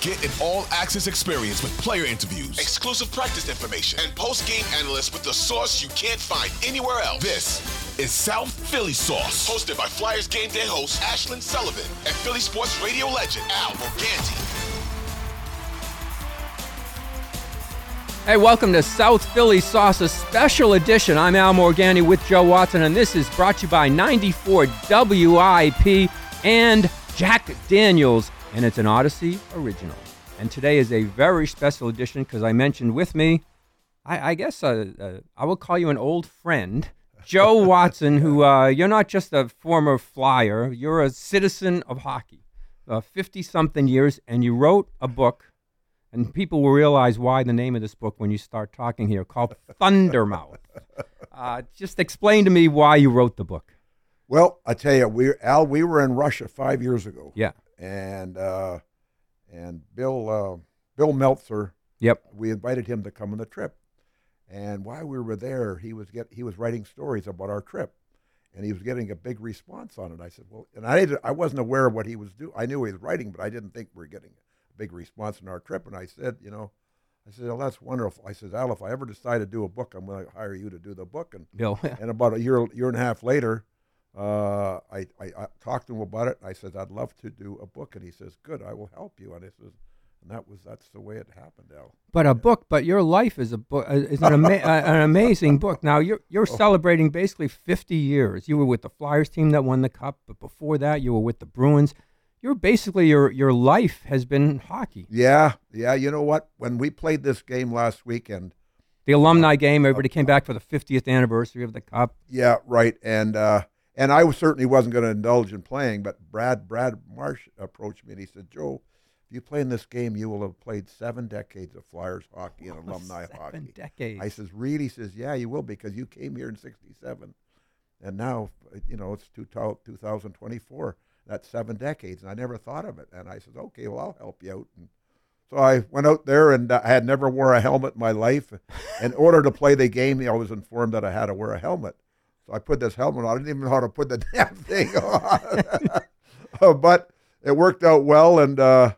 Get an all access experience with player interviews, exclusive practice information, and post game analysts with the sauce you can't find anywhere else. This is South Philly Sauce, hosted by Flyers game day host Ashlyn Sullivan and Philly sports radio legend Al Morganti. Hey, welcome to South Philly Sauce, a special edition. I'm Al Morganti with Joe Watson, and this is brought to you by 94 WIP and Jack Daniels, and it's an Audacy original. And today is a very special edition because I mentioned with me, I, I guess uh, uh, I will call you an old friend, Joe Watson, who uh, you're not just a former flyer, you're a citizen of hockey, 50 something years, and you wrote a book and people will realize why the name of this book when you start talking here, called Thundermouth. Uh, just explain to me why you wrote the book. Well, I tell you, we Al, we were in Russia five years ago. Yeah. And uh, and Bill uh, Bill Meltzer. Yep. We invited him to come on the trip, and while we were there, he was get he was writing stories about our trip, and he was getting a big response on it. I said, well, and I I wasn't aware of what he was doing. I knew he was writing, but I didn't think we were getting a big response on our trip. And I said, you know, I said, well, that's wonderful. I said, Al, if I ever decide to do a book, I'm going to hire you to do the book. And Bill. and about a year year and a half later, uh, I, I, I talked to him about it. and I said, I'd love to do a book, and he says, good, I will help you. And I says, and that was that's the way it happened, Al. But a book, but your life is a book, uh, is an, ama- uh, an amazing book. Now you're you're celebrating basically 50 years. You were with the Flyers team that won the cup, but before that, you were with the Bruins. You're basically your your life has been hockey. Yeah, yeah. You know what? When we played this game last weekend, The alumni game, everybody came back for the 50th anniversary of the cup. yeah, right, and uh, and I was- certainly wasn't going to indulge in playing, but Brad Brad Marsh approached me and he said, Joe. If you play in this game, you will have played seven decades of Flyers hockey and alumni Seven hockey. decades. I says, really? He says, yeah, you will because you came here in '67, and now, you know, it's 2024. That's seven decades, and I never thought of it. And I said, okay, well, I'll help you out. And so I went out there, and uh, I had never wore a helmet in my life. In order to play the game, I was informed that I had to wear a helmet. So I put this helmet on. I didn't even know how to put the damn thing on. Uh, but it worked out well, and uh,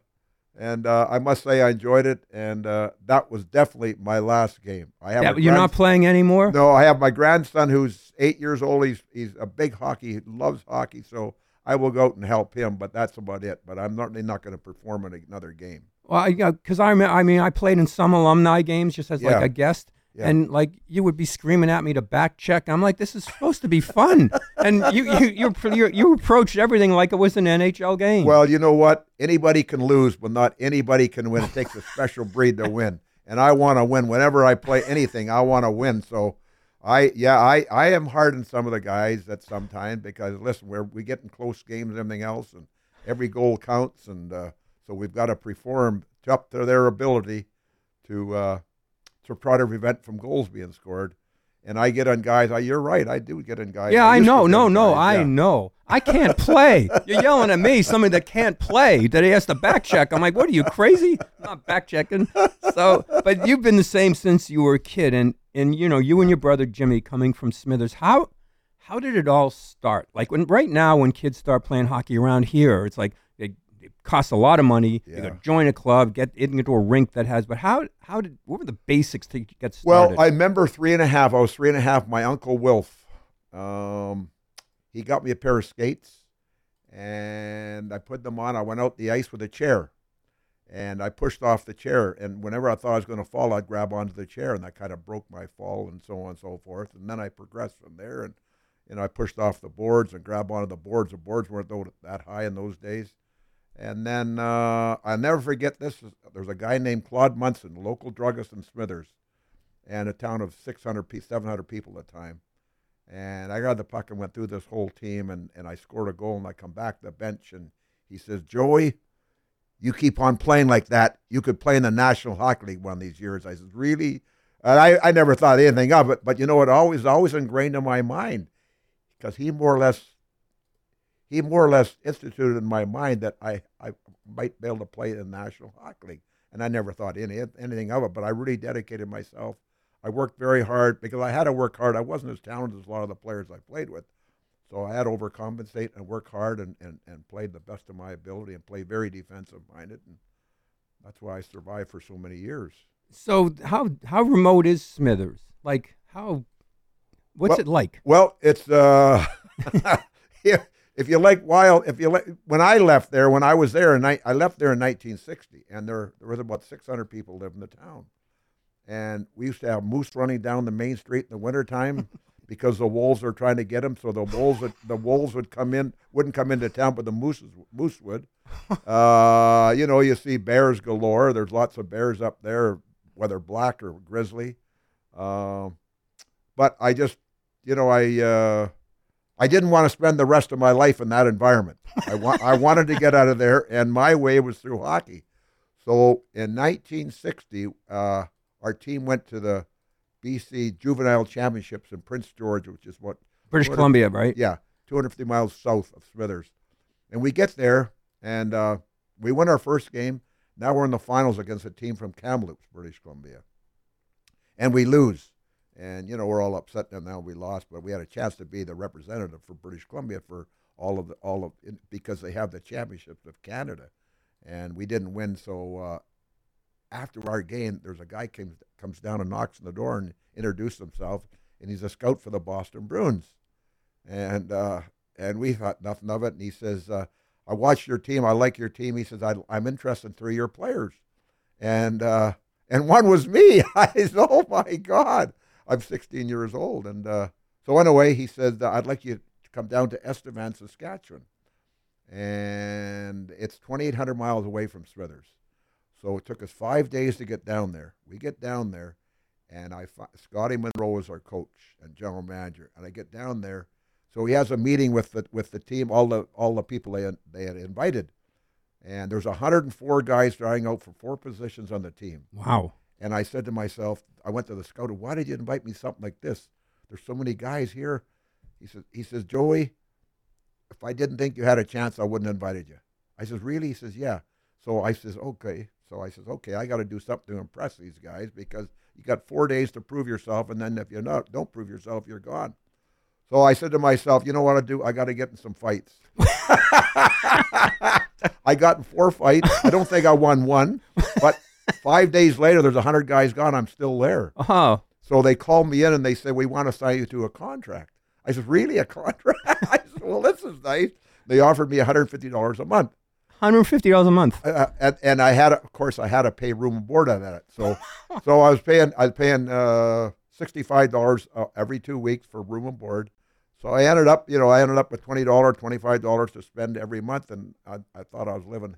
and uh, I must say I enjoyed it. And uh, that was definitely my last game. I have Yeah, you're not playing anymore. no, I have my grandson who's eight years old. He's he's a big hockey. He loves hockey, so I will go out and help him. But that's about it. But I'm certainly not going to perform in another game. Well, because I, remember, I mean, I played in some alumni games just as like a guest, Yeah. and like you would be screaming at me to back check. I'm like, this is supposed to be fun, and you you you you, approached everything like it was an NHL game. Well, you know what? Anybody can lose, but not anybody can win. It takes a special breed to win, and I want to win. Whenever I play anything, I want to win. So, I yeah, I I am hard on some of the guys at sometimes because listen, we're we get in close games and everything else, and every goal counts, and uh, so we've got to perform up to their ability to uh, to try to prevent from goals being scored. And I get on guys. I, you're right. I do get on guys. yeah, I to know, no, no, guys, I yeah. know. I can't play. You're yelling at me, somebody that can't play, that he has to back check. I'm like, what are you crazy? I'm not back checking. So, but you've been the same since you were a kid, and and you know, you and your brother Jimmy coming from Smithers. How how did it all start? Like when right now, when kids start playing hockey around here, it's like costs a lot of money. You got Yeah. to join a club, get into a rink that has. But how how did what were the basics to get started? Well, I remember three and a half. I was three and a half. My uncle Wilf, um, he got me a pair of skates, and I put them on. I went out the ice with a chair, and I pushed off the chair. And whenever I thought I was going to fall, I'd grab onto the chair, and that kind of broke my fall, and so on and so forth. And then I progressed from there, and you know I pushed off the boards and grabbed onto the boards. The boards weren't that high in those days. And then uh, I'll never forget this. There's a guy named Claude Munson, local druggist in Smithers, and a town of 600, 700 people at the time. And I got the puck and went through this whole team, and, and I scored a goal. And I come back to the bench, and he says, Joey, you keep on playing like that. You could play in the National Hockey League one of these years. I said, really? And I, I never thought anything of it, but you know, it always always ingrained in my mind because he more or less he more or less instituted in my mind that I, I might be able to play in the National Hockey League. And I never thought any, anything of it, but I really dedicated myself I worked very hard because I had to work hard. I wasn't as talented as a lot of the players I played with. So I had to overcompensate and work hard and, and, and played the best of my ability and play very defensive minded. And that's why I survived for so many years. So how how remote is Smithers? Like how what's well, it like? Well, it's uh if you like wild if you like when I left there when I was there and I, I left there in 1960 and there there was about 600 people living in the town and we used to have moose running down the main street in the wintertime because the wolves are trying to get them. So the wolves would, the wolves would come in, wouldn't come into town, but the mooses moose would. Uh, you know, you see bears galore. There's lots of bears up there, whether black or grizzly. Uh, but I just, you know, I uh, I didn't want to spend the rest of my life in that environment. I want I wanted to get out of there, and my way was through hockey. So in 1960. Uh, our team went to the BC Juvenile Championships in Prince George, which is what British Columbia, right? Yeah, 250 miles south of Smithers. And we get there, and uh, we win our first game. Now we're in the finals against a team from Kamloops, British Columbia, and we lose. And you know we're all upset now. We lost, but we had a chance to be the representative for British Columbia for all of the all of because they have the championships of Canada, and we didn't win. So uh, after our game, there's a guy comes comes down and knocks on the door and introduces himself, and he's a scout for the Boston Bruins, and uh, and we thought nothing of it. And he says, uh, "I watched your team. I like your team." He says, I, am interested in three of your players," and uh, and one was me. I said, "Oh my God, I'm 16 years old." And uh, so anyway, he said, "I'd like you to come down to Estevan, Saskatchewan." And it's 2,800 miles away from Smithers. So it took us five days to get down there. We get down there, and I Scotty Munro is our coach and general manager, and I get down there. So he has a meeting with the with the team, all the all the people they they had invited, and there's 104 guys trying out for four positions on the team. Wow! And I said to myself, I went to the scout, why did you invite me something like this? There's so many guys here. He says, he says, Joey, if I didn't think you had a chance, I wouldn't have invited you. I says, really? He says, yeah. So I says, okay. So I says, okay, I got to do something to impress these guys because you got four days to prove yourself, and then if you not, don't prove yourself, you're gone. So I said to myself, you know what I do? I got to get in some fights. I got in four fights. I don't think I won one, but five days later, there's a hundred guys gone. I'm still there. Oh. So they called me in and they said, we want to sign you to a contract. I said, really, a contract? I said, well, this is nice. They offered me $150 a month. Hundred fifty dollars a month. Uh, and, and, I had, of course, I had to pay room and board on that. So, so I was paying, I was paying uh, sixty-five dollars uh, every two weeks for room and board. So I ended up, you know, I ended up with twenty dollars, twenty-five dollars to spend every month, and I, I thought I was living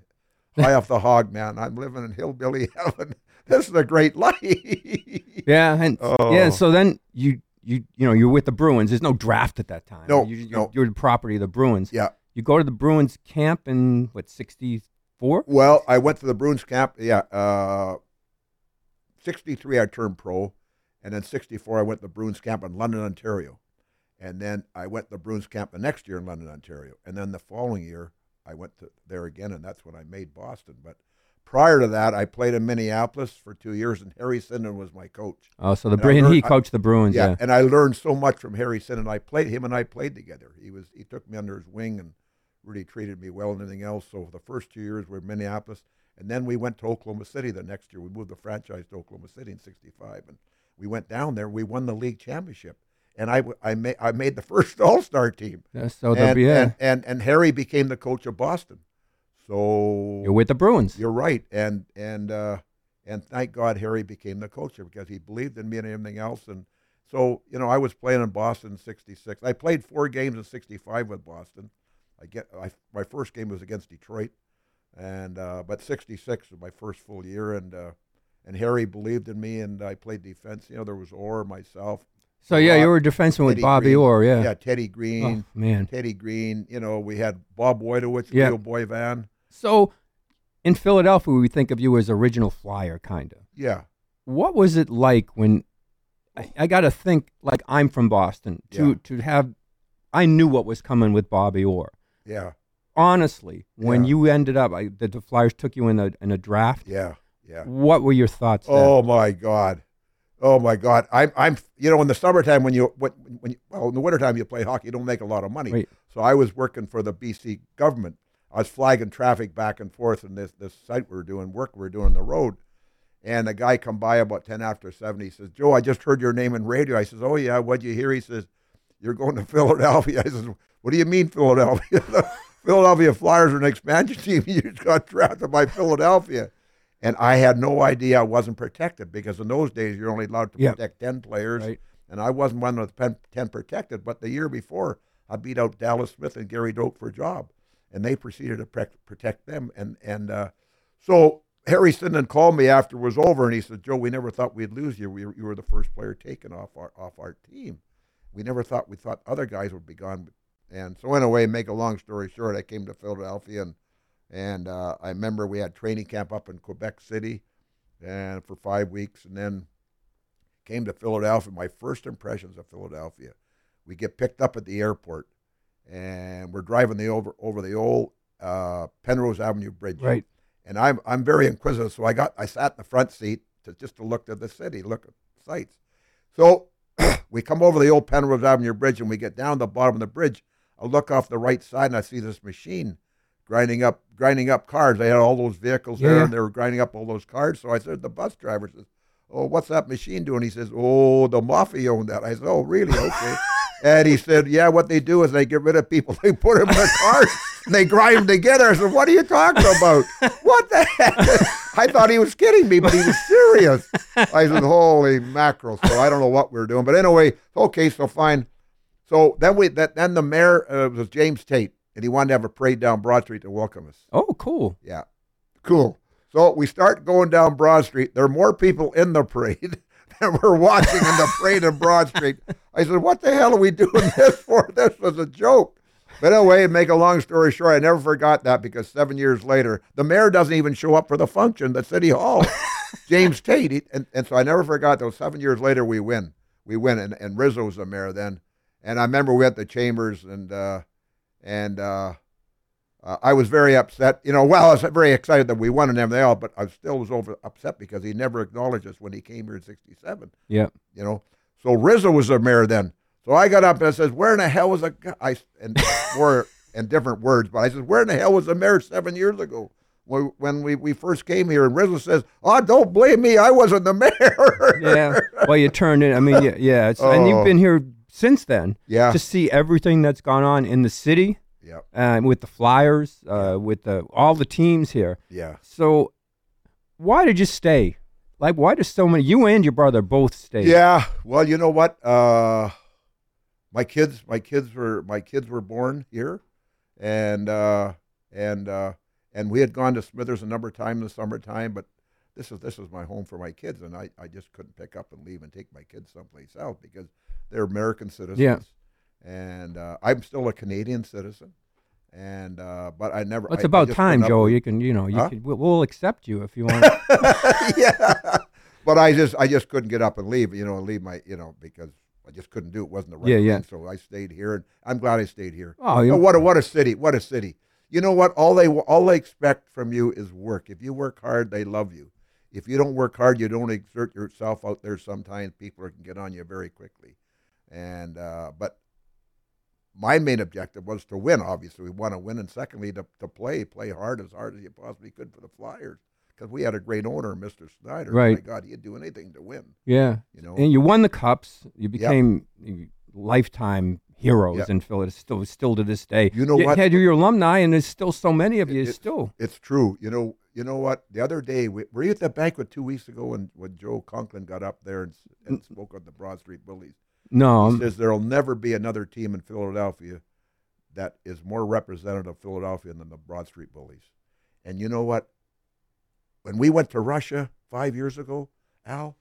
high off the hog, man. I'm living in hillbilly heaven. This is a great life. yeah, and oh. yeah. So then you, you, you know, you're with the Bruins. There's no draft at that time. No, you, you're, no. you're the property of the Bruins. Yeah. You go to the Bruins camp in what sixty four? Well, I went to the Bruins camp. Yeah, uh, sixty three I turned pro, and then sixty four I went to the Bruins camp in London, Ontario, and then I went to the Bruins camp the next year in London, Ontario, and then the following year I went to there again, and that's when I made Boston. But prior to that, I played in Minneapolis for two years, and Harry Sinden was my coach. Oh, so the Bruins he coached the Bruins. Yeah, yeah, and I learned so much from Harry Sinden. I played him and I played together. He was he took me under his wing and really treated me well and anything else. So the first two years were Minneapolis, and then we went to Oklahoma City the next year. We moved the franchise to Oklahoma City in '65, and we went down there. We won the league championship, and I I made I made the first All Star team. Yeah, so and, be yeah. and, and and Harry became the coach of Boston. So You're with the Bruins. you're right, and and uh, and thank God Harry became the coach here because he believed in me and everything else. And so you know, I was playing in Boston in '66. I played four games in '65 with Boston. I get I, my first game was against Detroit, and uh, but '66 was my first full year, and uh, and Harry believed in me, and I played defense. You know, there was Orr, myself. So yeah, you were a defenseman with Teddy Bobby Green. Orr. Yeah. yeah, Teddy Green, Oh, man. Teddy Green. You know, we had Bob Woytowich, Yeah. Leo Boivin. So in Philadelphia, we think of you as original flyer, kind of. Yeah, What was it like when I, I got to think like I'm from Boston to Yeah. to have I knew what was coming with Bobby Orr. yeah, Honestly, when Yeah. you ended up, I, the, the Flyers took you in a in a draft. yeah, yeah. What were your thoughts? then? Oh my God. Oh my God. I'm I'm you know in the summertime when you when, when you, well in the wintertime you play hockey you don't make a lot of money. Right. So I was working for the BC government. I was flagging traffic back and forth in this this site we were doing work we were doing on the road. And a guy come by about ten after seven. He says, "Joe, I just heard your name in radio." I says, "Oh yeah, what'd you hear?" He says, "You're going to Philadelphia." I says, "What do you mean Philadelphia? the Philadelphia Flyers are an expansion team. You just got drafted by Philadelphia." And I had no idea I wasn't protected because in those days you're only allowed to Yep. protect ten players, Right. and I wasn't one of the ten protected. But the year before, I beat out Dallas Smith and Gary Doak for a job, and they proceeded to pre- protect them. And and uh, so Harry Sinden called me after it was over, and he said, "Joe, we never thought we'd lose you. We you were the first player taken off our off our team. We never thought we thought other guys would be gone." And so anyway, make a long story short, I came to Philadelphia and and uh, I remember we had training camp up in Quebec City, and for five weeks, and then came to Philadelphia. My first impressions of Philadelphia, we get picked up at the airport, and we're driving the over over the old uh, Penrose Avenue Bridge. Right. And I'm I'm very inquisitive, so I got I sat in the front seat to just to look at the city, look at sights. So we come over the old Penrose Avenue Bridge, and we get down the bottom of the bridge. I look off the right side, and I see this machine grinding up grinding up cars. They had all those vehicles there, Yeah. and they were grinding up all those cars. So I said, the bus driver says, "Oh, what's that machine doing?" He says, "Oh, the mafia owned that." I said, "Oh, really? Okay." and he said, "Yeah, what they do is they get rid of people, they put them in the cars, and they grind them together." I said, "What are you talking about? what the heck?" I thought he was kidding me, but he was serious. I said, "Holy mackerel!" So I don't know what we were doing, but anyway, okay, so fine. So then we that then the mayor uh, was James Tate, and he wanted to have a parade down Broad Street to welcome us. Oh, cool. Yeah, cool. So we start going down Broad Street. There are more people in the parade than we're watching in the parade in Broad Street. I said, "What the hell are we doing this for? This was a joke." But anyway, make a long story short, I never forgot that because seven years later, the mayor doesn't even show up for the function at City Hall. James Tate, he- and, and so I never forgot those. Seven years later, we win. We win, and, and Rizzo was the mayor then. And I remember we had the chambers, and uh, and uh, uh, I was very upset. You know, well, I was very excited that we won and everything else, but I still was over upset because he never acknowledged us when he came here in '67. Yeah. You know, so Rizzo was the mayor then. So I got up and I says, "Where in the hell was the guy?" I and more in different words, but I said, "Where in the hell was the mayor seven years ago?" When when we, we first came here, and Rizzo says, "Oh, don't blame me. I wasn't the mayor." Yeah. well, you turned in. I mean, yeah, yeah. It's, And you've Oh. been here since then yeah, to see everything that's gone on in the city yeah, uh, with the Flyers, uh, with the all the teams here. yeah. So, why did you stay? Like, why does so many? You and your brother both stayed. Yeah. Well, you know what? Uh, my kids, my kids were my kids were born here, and uh, and uh, and we had gone to Smithers a number of times in the summertime, but this is this is my home for my kids, and I, I just couldn't pick up and leave and take my kids someplace else because they're American citizens. Yeah. And uh, I'm still a Canadian citizen, and uh, but I never. Well, it's I- I about just time, Joe. You can, you know, you Huh? can. We'll, we'll accept you if you want. yeah. But I just I just couldn't get up and leave, you know, and leave my you know, because I just couldn't do it. wasn't the right Yeah, yeah. thing. So I stayed here and I'm glad I stayed here. Oh, you- Oh, what a what a city. What a city. You know what? All they all they expect from you is work. If you work hard, they love you. If you don't work hard, you don't exert yourself out there. Sometimes people can get on you very quickly. And uh, but my main objective was to win. Obviously, we want to win, and secondly, to, to play, play hard as hard as you possibly could for the Flyers, because we had a great owner, Mr. Snyder. Right. My God, he'd do anything to win. yeah. You know. And you won the cups. You became you lifetime heroes in Philadelphia, still, still to this day. You know You what? Had your alumni, and there's still so many of you. It- still, It's true. You know. You know what? The other day, we, were you at the banquet two weeks ago when, when Joe Conklin got up there and, and mm. spoke on the Broad Street Bullies? no, He says there'll never be another team in Philadelphia that is more representative of Philadelphia than the Broad Street Bullies. And you know what? When we went to Russia five years ago, Al,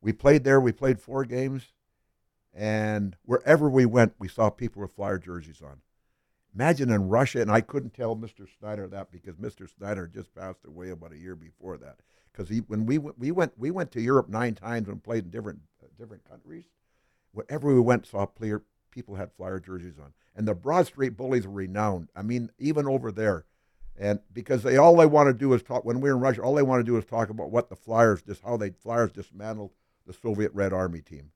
we played there. We played four games, and wherever we went, we saw people with Flyer jerseys on. Imagine in Russia, and I couldn't tell Mr. Snyder that because Mr. Snyder just passed away about a year before that. Because he, when we went, we went, we went to Europe nine times and played in different uh, different countries. Wherever we went, saw player people had Flyer jerseys on, and the Broad Street Bullies were renowned. I mean, even over there, and because they all they want to do is talk. When we were in Russia, all they want to do is talk about what the Flyers just how they Flyers dismantled the Soviet Red Army team.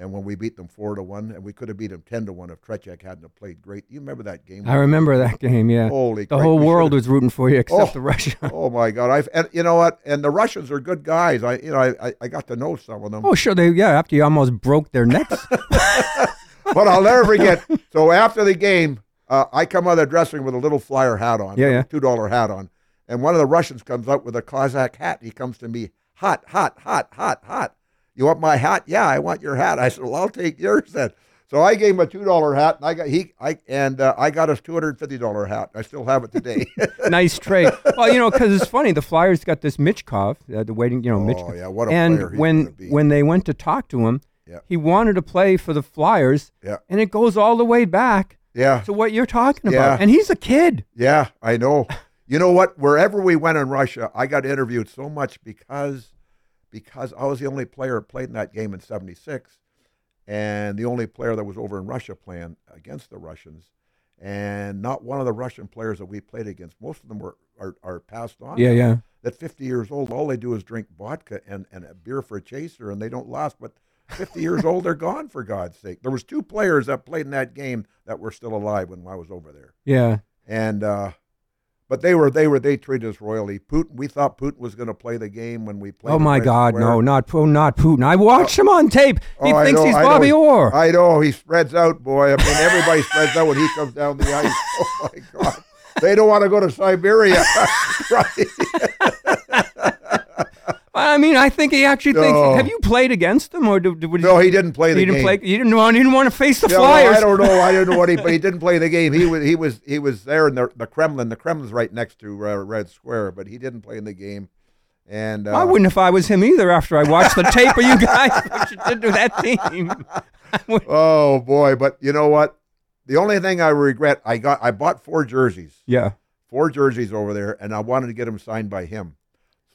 And when we beat them four to one, and we could have beat them ten to one if Tretiak hadn't played great. You remember that game? I remember that game. Yeah, Holy, the Christ, whole world was rooting for you except Oh. the Russians. Oh my God! I and you know what? And the Russians are good guys. I you know I, I, got to know some of them. Oh, sure. They yeah. After you almost broke their necks. but I'll never forget. So after the game, uh, I come out of the dressing room with a little flyer hat on, Yeah, yeah. two dollar hat on, and one of the Russians comes out with a Cossack hat. He comes to me, hot, hot, hot, hot, hot. You want my hat? Yeah, I want your hat. I said, well, I'll take yours then. So I gave him a two dollar hat, and I got he I and uh, I got a two hundred fifty dollar hat. I still have it today. nice trade. Well, you know, because it's funny. The Flyers got this Michkov, uh, the waiting, you know, Michkov. Oh, Michkov. yeah, what a and player he's when be. when they went to talk to him, Yeah. he wanted to play for the Flyers, yeah, and it goes all the way back yeah. to what you're talking Yeah. about. And he's a kid. Yeah, I know. You know what? Wherever we went in Russia, I got interviewed so much because because I was the only player that played in that game in '76, and the only player that was over in Russia playing against the Russians, and not one of the Russian players that we played against. Most of them were are, are passed on. Yeah, yeah. That 50 years old, all they do is drink vodka and, and a beer for a chaser, and they don't last. But 50 years old, they're gone for God's sake. There was two players that played in that game that were still alive when I was over there Yeah. and uh, but they were they were they treated us royally. Putin, we thought Putin was going to play the game when we played. Oh my God, Square. no, not not Putin. I watched oh. him on tape. He Oh, thinks know, he's I know. Bobby Orr. I know he spreads out, boy. I mean, everybody spreads out when he comes down the ice. Oh my God, they don't want to go to Siberia. right? I mean, I think he actually No. thinks. Have you played against him, or did, did, No, he didn't play the he didn't game. play? You didn't want. You didn't want to face the Yeah, Flyers. I don't know. I don't know what he, but he didn't play the game. He was he was he was there in the the Kremlin. The Kremlin's right next to uh, Red Square, but he didn't play in the game. And uh, I wouldn't if I was him either. After I watched the tape of you guys, what you did to that team. Oh boy, but you know what? The only thing I regret, I got I bought four jerseys, yeah. four jerseys over there, and I wanted to get them signed by him.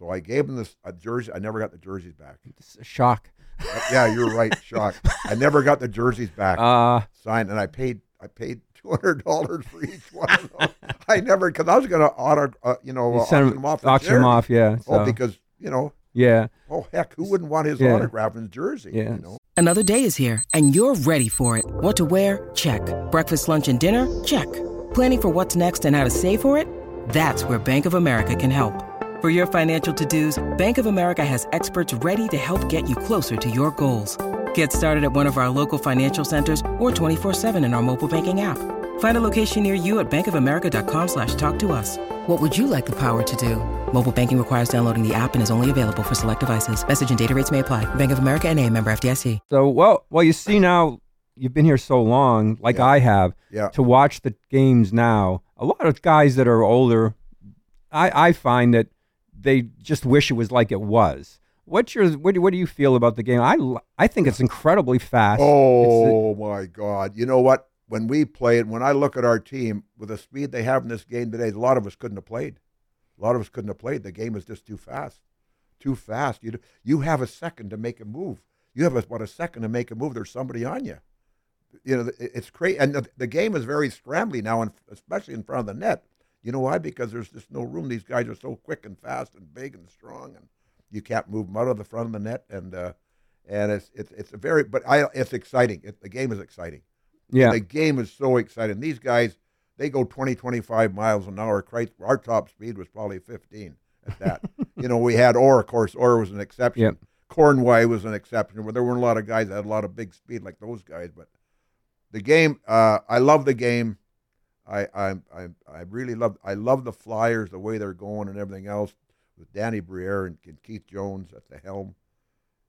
So I gave him this a jersey. I never got the jerseys back. Shock. Yeah, you're right, shock. I never got the jerseys back Uh, signed, and I paid I paid two hundred dollars for each one. of them. I never because I was going to auto, uh, you know, you uh, sent auction them off. for auction him charity. off. Yeah. Oh, because you know, yeah. oh heck, who wouldn't want his Yeah. autograph in his jersey? Yeah. You know? Another day is here, and you're ready for it. What to wear? Check. Breakfast, lunch, and dinner? Check. Planning for what's next and how to save for it? That's where Bank of America can help. For your financial to-dos, Bank of America has experts ready to help get you closer to your goals. Get started at one of our local financial centers or 24-7 in our mobile banking app. Find a location near you at bankofamerica.com slash talk to us. What would you like the power to do? Mobile banking requires downloading the app and is only available for select devices. Message and data rates may apply. Bank of America and a member FDIC. So well, well, you see now, you've been here so long, like Yeah. I have, Yeah. to watch the games now. A lot of guys that are older, I I find that they just wish it was like it was. What's your what do, what do you feel about the game? I I think it's incredibly fast. Oh my God! You know what? When we played, when I look at our team with the speed they have in this game today, a lot of us couldn't have played. A lot of us couldn't have played. The game is just too fast, too fast. You you have a second to make a move. You have about a second to make a move. There's somebody on you. You know it's crazy, and the, the game is very scrambly now, and especially in front of the net. You know why? Because there's just no room. These guys are so quick and fast and big and strong, and you can't move them out of the front of the net. And uh, and it's it's it's a very but I it's exciting. It, the game is exciting. yeah. The game is so exciting. These guys they go 20 25 miles an hour. Christ, Our top speed was probably 15 at that. you know, we had Orr, of course. Orr was an exception. Yep. Cournoyer was an exception, where there weren't a lot of guys that had a lot of big speed like those guys. But the game, uh, I love the game. I, I I I really love I love the Flyers, the way they're going and everything else with Danny Briere and, and Keith Jones at the helm,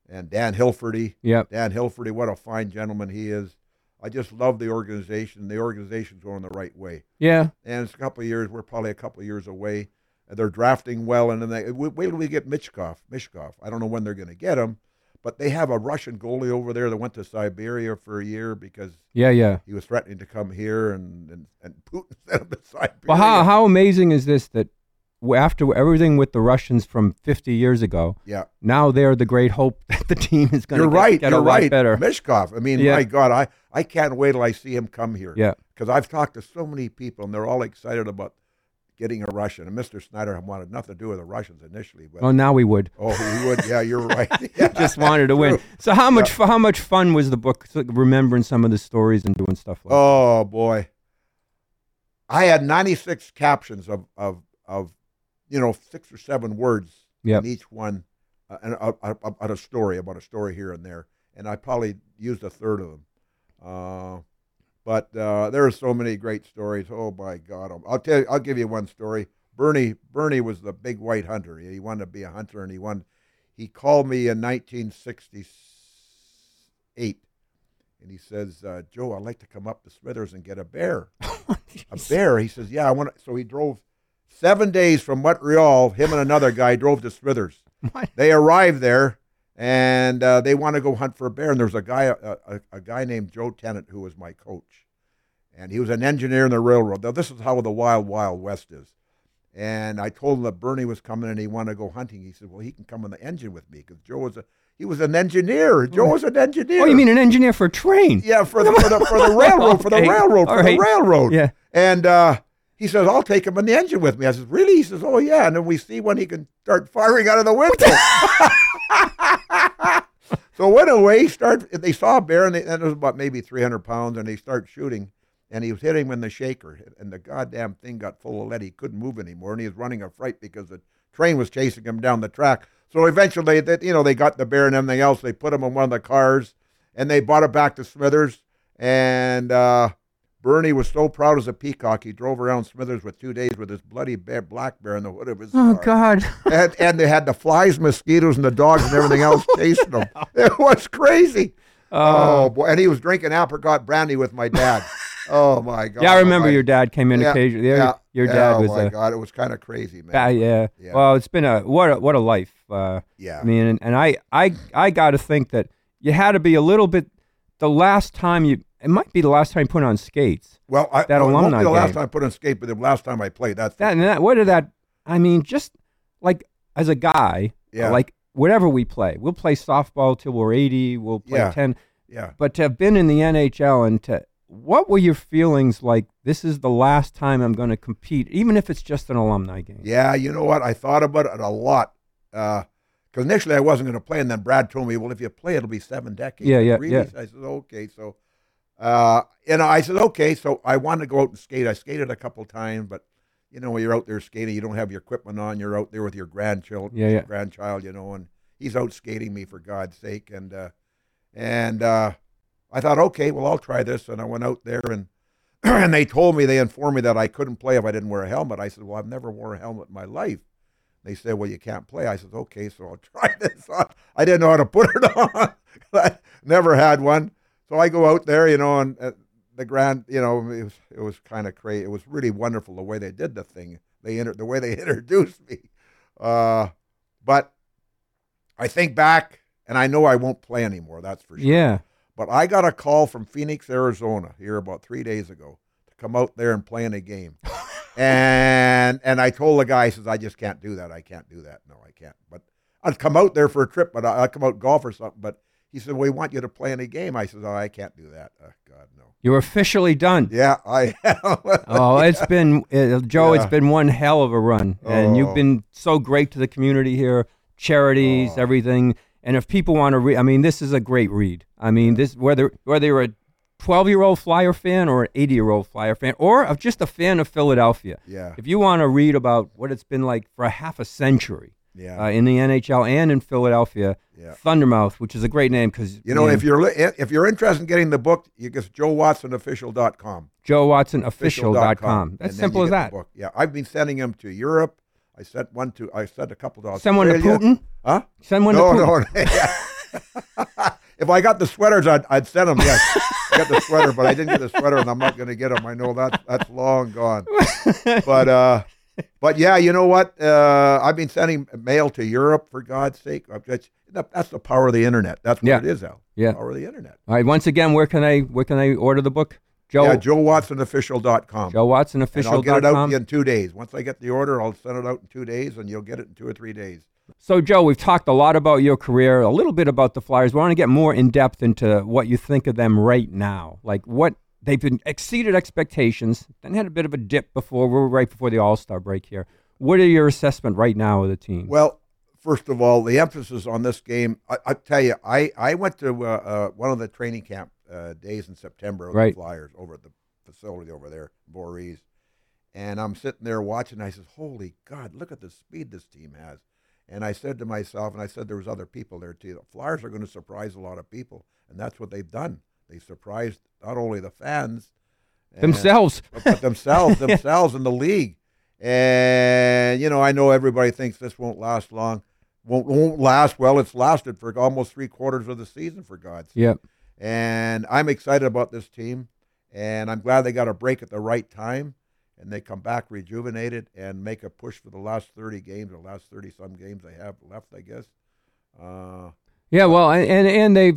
and Dan Hilferty. Yep. Dan Hilferty, what a fine gentleman he is. I just love the organization. The organization's going the right way. Yeah. And it's a couple of years. We're probably a couple of years away. And they're drafting well, and then they wait till we get Michkov. Mishkov. I don't know when they're going to get him, but they have a Russian goalie over there that went to Siberia for a year because Yeah, yeah. he was threatening to come here, and and, and Putin sent him to Siberia. Well, how how amazing is this that after everything with the Russians from 50 years ago, yeah, now they're the great hope that the team is going to you're get, right. get you're right. better. Michkov. I mean, Yeah. my God, I I can't wait till I see him come here. Yeah. because I've talked to so many people, and they're all excited about getting a Russian. And Mr. Snyder wanted nothing to do with the Russians initially, but Well, now we would. oh, we would. Yeah, you're right. Yeah. Just wanted to win. True. So how much how much fun was the book remembering some of the stories and doing stuff like that? Oh boy, I had 96 captions of of of you know six or seven words Yep. in each one, uh, and uh, uh, about a story about a story here and there, and I probably used a third of them. Uh, but uh, there are so many great stories. Oh my God! I'll- I'll tell you. I'll give you one story. Bernie Bernie was the big white hunter. He wanted to be a hunter, and he won. He called me in 1968, and he says, uh, "Joe, I'd like to come up to Smithers and get a bear." a bear. He says, "Yeah, I want." to So he drove seven days from Montreal. Him and another guy drove to Smithers. What? They arrived there, and uh, they want to go hunt for a bear. And there's a guy, a, a, a guy named Joe Tennant, who was my coach, and he was an engineer in the railroad. Now this is how the wild, wild west is. And I told him that Bernie was coming and he wanted to go hunting. He said, "Well, he can come on the engine with me because Joe was a he was an engineer. Joe was an engineer. Oh, you mean an engineer for a train? Yeah, for the for the, for the railroad, for the Okay. railroad, for right. the railroad. Yeah. And uh, he says, "I'll take him in the engine with me." I says, "Really?" He says, "Oh yeah." And then we see when he can start firing out of the window. so went away. Start. They saw a bear, and, they, and it was about maybe three hundred pounds, and they start shooting. And he was hitting him in the shaker, and the goddamn thing got full of lead. He couldn't move anymore, and he was running a fright because the train was chasing him down the track. So eventually, that you know, they got the bear and everything else. They put him in one of the cars, and they brought it back to Smithers. And uh, Bernie was so proud as a peacock. He drove around Smithers with two days with his bloody bear, black bear in the hood of his car. Oh car. God. And, and they had the flies, mosquitoes, and the dogs and everything else chasing them. It was crazy. Oh, boy! And he was drinking apricot brandy with my dad. Oh my God! Yeah, I remember your dad came in occasionally. Your yeah, dad oh was my a God! It was kind of crazy, man. yeah. Yeah. Well, it's been a what a what a life. Uh, Yeah. I mean, and, and I I I got to think that you had to be a little bit. The last time you, it might be the last time you put on skates. Well, I, That no, it won't alumni be the last game. time I put on skate, but the last time I played. That's That and that. What did that? I mean, just like as a guy, Yeah. like whatever we play, we'll play softball till we're eighty. We'll play Yeah. ten. yeah. But to have been in the NHL and to what were your feelings like? This is the last time I'm going to compete, even if it's just an alumni game. Yeah, you know what? I thought about it a lot. Uh, Because initially I wasn't going to play, and then Brad told me, well, if you play, it'll be seven decades. Yeah, yeah, really? yeah. I said, okay. So, uh, you know, I said, okay. So I wanted to go out and skate. I skated a couple times, but, you know, when you're out there skating, you don't have your equipment on. You're out there with your grandchild, Yeah, yeah. grandchild, you know, and he's out skating me for God's sake. And, uh, and uh, I thought, okay, well, I'll try this. And I went out there and and they told me, they informed me that I couldn't play if I didn't wear a helmet. I said, well, I've never worn a helmet in my life. They said, well, you can't play. I said, okay, so I'll try this on. I didn't know how to put it on. I never had one. So I go out there, you know, and uh, the grand, you know, it was, it was kind of crazy. It was really wonderful the way they did the thing. They inter- the way they introduced me. Uh, but I think back, and I know I won't play anymore. That's for sure. Yeah. But I got a call from Phoenix, Arizona, here about three days ago to come out there and play in a game. and and I told the guy, I says, I just can't do that. I can't do that. No, I can't. But I'd come out there for a trip, but I, I'd come out golf or something. But he said, We want you to play in a game. I said, Oh, I can't do that. Oh, God, no. You're officially done. Yeah, I am. Oh, it's been uh, Joe. It's been one hell of a run, and you've Oh. been so great to the community here, charities, Oh. everything. And if people want to read, I mean, this is a great read. I mean, this whether whether you're a 12 year old Flyer fan or an 80 year old Flyer fan, or of just a fan of Philadelphia. Yeah. If you want to read about what it's been like for a half a century, Yeah. uh, in the NHL and in Philadelphia. Yeah. Thundermouth, which is a great name because You know, if you're li- if you're interested in getting the book, you go joewatsonofficial.com. JoeWatsonOfficial.com. That's simple as that. Yeah, I've been sending them to Europe. I sent one to I sent a couple to Send one to Putin? Huh? Send one no, to Putin. no, yeah. if I got the sweaters, I'd, I'd send them. Yes, I got the sweater, but I didn't get the sweater, and I'm not going to get them. I know that that's long gone. But uh, but yeah, you know what? Uh, I've been sending mail to Europe for God's sake. Just- that's the power of the internet. That's what Yeah. it is, Al. Yeah. power of the internet. All right. Once again, where can I where can I order the book? Joe Yeah, joewatsonofficial.com. And I'll get it out to you in two days. Once I get the order, I'll send it out in two days, and you'll get it in two or three days. So, Joe, we've talked a lot about your career, a little bit about the Flyers. We want to get more in depth into what you think of them right now. Like what they've been exceeded expectations, then had a bit of a dip before. We're right before the All Star break here. What are your assessment right now of the team? Well, first of all, the emphasis on this game. I, I tell you, I, I went to uh, uh, one of the training camp uh, days in September of Right. the Flyers over at the facility over there, Voorhees, and I'm sitting there watching. I says, "Holy God, look at the speed this team has." And I said to myself, and I said there was other people there too. The Flyers are going to surprise a lot of people, and that's what they've done. They surprised not only the fans and- Themselves. but themselves, themselves in the league. And you know, I know everybody thinks this won't last long. Won't won't last. Well, it's lasted for almost three quarters of the season, for God's sake. Yep. And I'm excited about this team, and I'm glad they got a break at the right time, and they come back rejuvenated and make a push for the last 30 games the last 30 some games they have left, I guess. Uh, Yeah, well, and and, and they,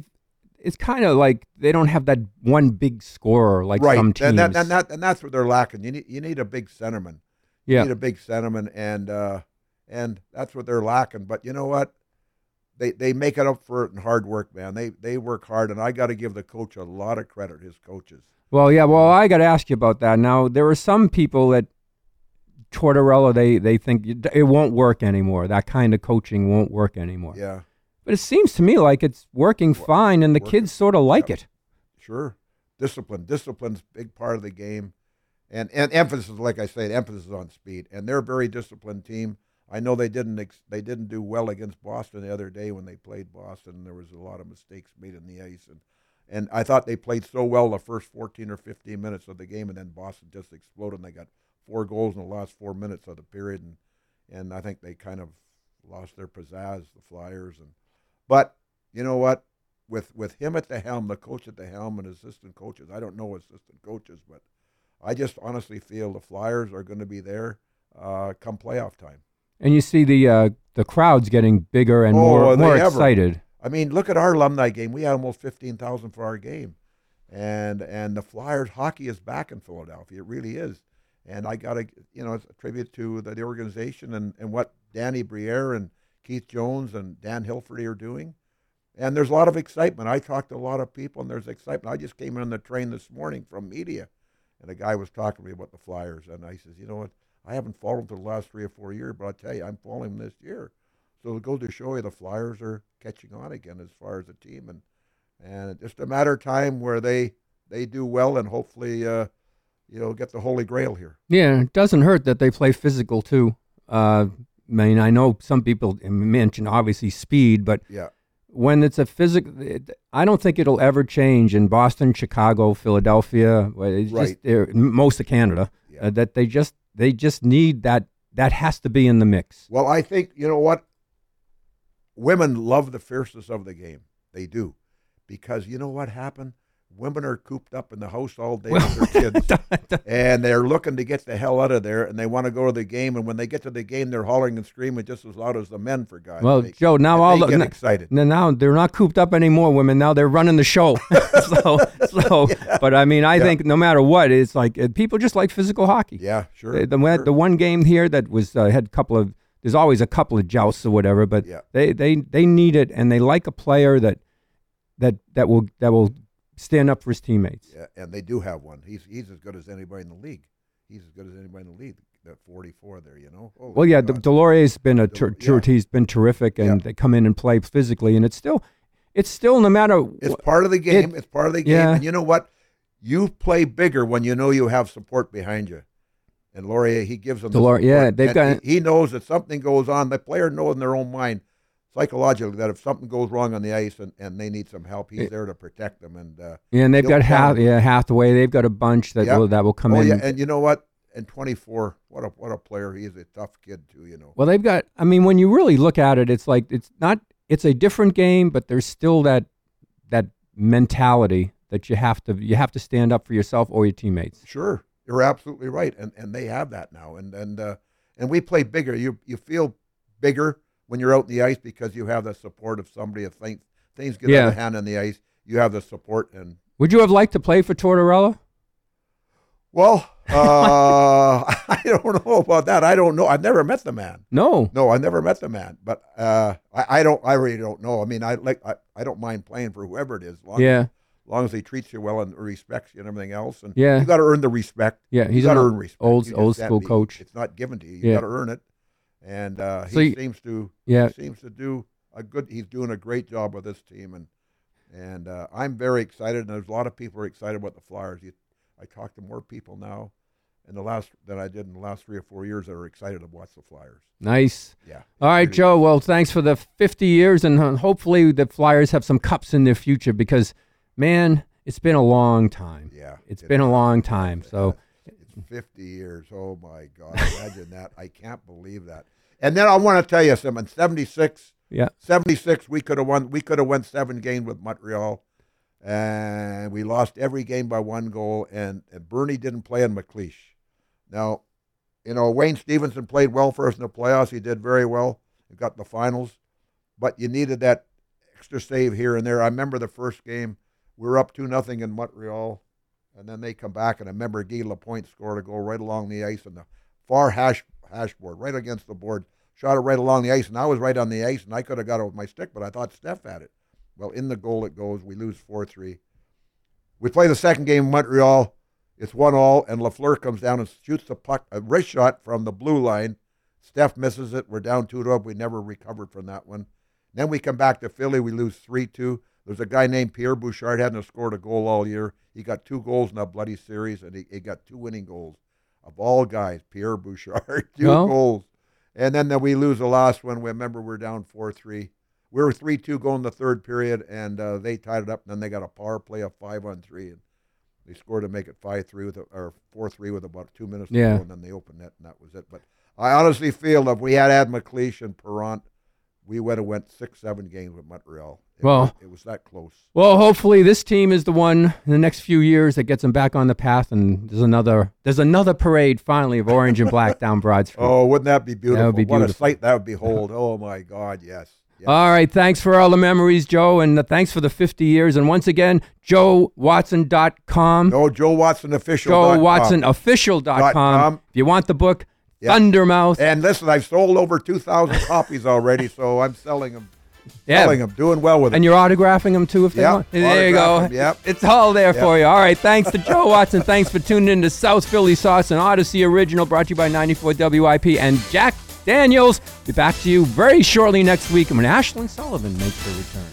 it's kind of like they don't have that one big scorer like right, some teams. and that, and that and that's what they're lacking. You need you need a big centerman. You yeah, need a big centerman, and uh, and that's what they're lacking. But you know what? They they make it up for it in hard work, man. They they work hard, and I got to give the coach a lot of credit. His coaches. Well, yeah. Well, I got to ask you about that. Now, there are some people that Tortorella they they think it won't work anymore. That kind of coaching won't work anymore. Yeah, But it seems to me like it's working fine, and the working. kids sort of like it. sure. Discipline, discipline's a big part of the game, and and emphasis, like I said, emphasis on speed. And they're a very disciplined team. I know they didn't ex- they didn't do well against Boston the other day when they played Boston. There was a lot of mistakes made in the ice, and and I thought they played so well the first 14 or 15 minutes of the game, and then Boston just exploded. and They got four goals in the last four minutes of the period, and and I think they kind of lost their pizzazz, the Flyers. And but you know what? With with him at the helm, the coach at the helm, and assistant coaches. I don't know assistant coaches, but I just honestly feel the Flyers are going to be there uh, come playoff time. And you see the uh, the crowds getting bigger and Oh, more more ever. excited. I mean, look at our alumni game. We had almost fifteen thousand for our game, and and the Flyers hockey is back in Philadelphia. It really is. And I got to, you know, it's a tribute to the, the organization and, and what Danny Briere and Keith Jones and Dan Hilferty are doing. And there's a lot of excitement. I talked to a lot of people, and there's excitement. I just came in on the train this morning from media, and a guy was talking to me about the Flyers, and I says, you know what? I haven't followed them for the last three or four years, but I tell you, I'm following them this year. So it goes to show you the Flyers are catching on again as far as a team, and and just a matter of time where they they do well and hopefully uh, you know get the holy grail here. Yeah, it doesn't hurt that they play physical too. Uh, mean, I know some people mention obviously speed, but Yeah, when it's a physical, I don't think it'll ever change in Boston, Chicago, Philadelphia, just Right. they're- most of Canada. Yeah. Uh, that they just they just need that. That has to be in the mix. Well, I think you know what. Women love the fierceness of the game. They do, because you know what happened. Women are cooped up in the house all day with their kids, and they're looking to get the hell out of there, and they want to go to the game. And when they get to the game, they're hollering and screaming just as loud as the men. For God's Well, sake. Joe, now And all they the get n- excited. now they're not cooped up anymore. Women now they're running the show. so, so but I mean, I Yeah. think no matter what, it's like uh, people just like physical hockey. Yeah, sure. The, the, one- sure. the one game here that was uh, had a couple of there's always a couple of jousts or whatever, but Yeah. they, they they need it and they like a player that that that will that will stand up for his teammates. Yeah, and they do have one. He's he's as good as anybody in the league. He's as good as anybody in the league. That 44 there, you know. Holy Well, yeah, God. Deslauriers' been a ter- yeah. ter- he's been terrific, and Yeah. they come in and play physically, and it's still it's still no matter It's wh- part of the game. it's part of the game. yeah. And you know what? You play bigger when you know you have support behind you. And Laurier, he gives them. Delor- the yeah, they've got- He, he knows that something goes on. The player knows in their own mind, psychologically, that if something goes wrong on the ice and, and they need some help, he's there to protect them. And uh, Yeah, and they've got half yeah Hathaway. They've got a bunch that Yeah. will that will come oh in. yeah, and you know what? And 24, what a what a player. He is a tough kid too. You know. Well, they've got. I mean, when you really look at it, it's like it's not. It's a different game, but there's still that that mentality that you have to you have to stand up for yourself or your teammates. Sure, you're absolutely right, and and they have that now, and and uh, and we play bigger. You you feel bigger when you're out in the ice because you have the support of somebody. If things things get out of hand on the ice, you have the support. And Would you have liked to play for Tortorella? well, uh, I don't know about that. I don't know. I've never met the man. No. No, I never met the man, but uh, I, I don't. I really don't know. I mean, I like. I, I don't mind playing for whoever it is. Long Yeah. As, long as he treats you well and respects you and everything else. And Yeah. you got to earn the respect. Yeah, he's got to an earn respect. old- old school coach. It's not given to you. You Yeah. got to earn it. And uh, he So you- seems to. Yeah. He seems to do a good. He's doing a great job with this team, and and uh, I'm very excited. And there's a lot of people are excited about the Flyers. You, I talk to more people now, in the last than I did in the last three or four years that are excited to watch the Flyers. Nice. Yeah. All right, Joe. Well, thanks for the 50 years, and uh, hopefully the Flyers have some cups in their future because, man, it's been a long time. Yeah. It's it been a long time. So, 50 years. Oh my God! Imagine that. I can't believe that. And then I want to tell you something. 76, yeah. 76, we could have won. We could have won seven games with Montreal, and we lost every game by one goal. And, and Bernie didn't play in MacLeish. Now, you know Wayne Stephenson played well for us in the playoffs. He did very well. He got the finals, but you needed that extra save here and there. I remember the first game. We were up two nothing in Montreal, and then they come back. And I remember Guy Lapointe scored a goal right along the ice on the far hash hash board, right against the board. Shot it right along the ice, and I was right on the ice, and I could have got it with my stick, but I thought Steph had it. Well, in the goal it goes. We lose four three. We play the second game in Montreal. It's one all, and Lafleur comes down and shoots the puck, a wrist shot from the blue line. Steph misses it. We're down two to up. We never recovered from that one. Then we come back to Philly. We lose three two. There's a guy named Pierre Bouchard hadn't scored a goal all year. He got two goals in that bloody series, and he, he got two winning goals. Of all guys, Pierre Bouchard, two Well- goals. And then, we lose the last one. We remember we're down four three. We were three two going the third period, and uh, they tied it up. And then they got a power play of five on three, and they scored to make it five three with a, or four three with about two minutes to Yeah. go, and then they opened it, and that was it. But I honestly feel if we had had MacLeish and Parent, we would have went six seven games with Montreal. It Well- was, it was that close. Well, hopefully this team is the one in the next few years that gets them back on the path, and there's another there's another parade finally of orange and black down Broad Street. Oh, wouldn't that be beautiful? That would be What a sight that would behold! Oh my God, yes. yes. All right, thanks for all the memories, Joe, and uh, thanks for the 50 years. And once again, joewatson.com. no, Joe Watson official. JoeWatsonOfficial.com. com. If you want the book. Thundermouth. And listen, I've sold over two thousand copies already, so I'm selling them. Yeah. Selling them, doing well with it. And you're autographing them too if they Yep, want. There you go. yep. It's all there Yep. for you. All right. Thanks to Joe Watson. Thanks for tuning in to South Philly Sauce and Audacy Original brought to you by 94 WIP and Jack Daniels. Be back to you very shortly next week when Ashlyn Sullivan makes her return.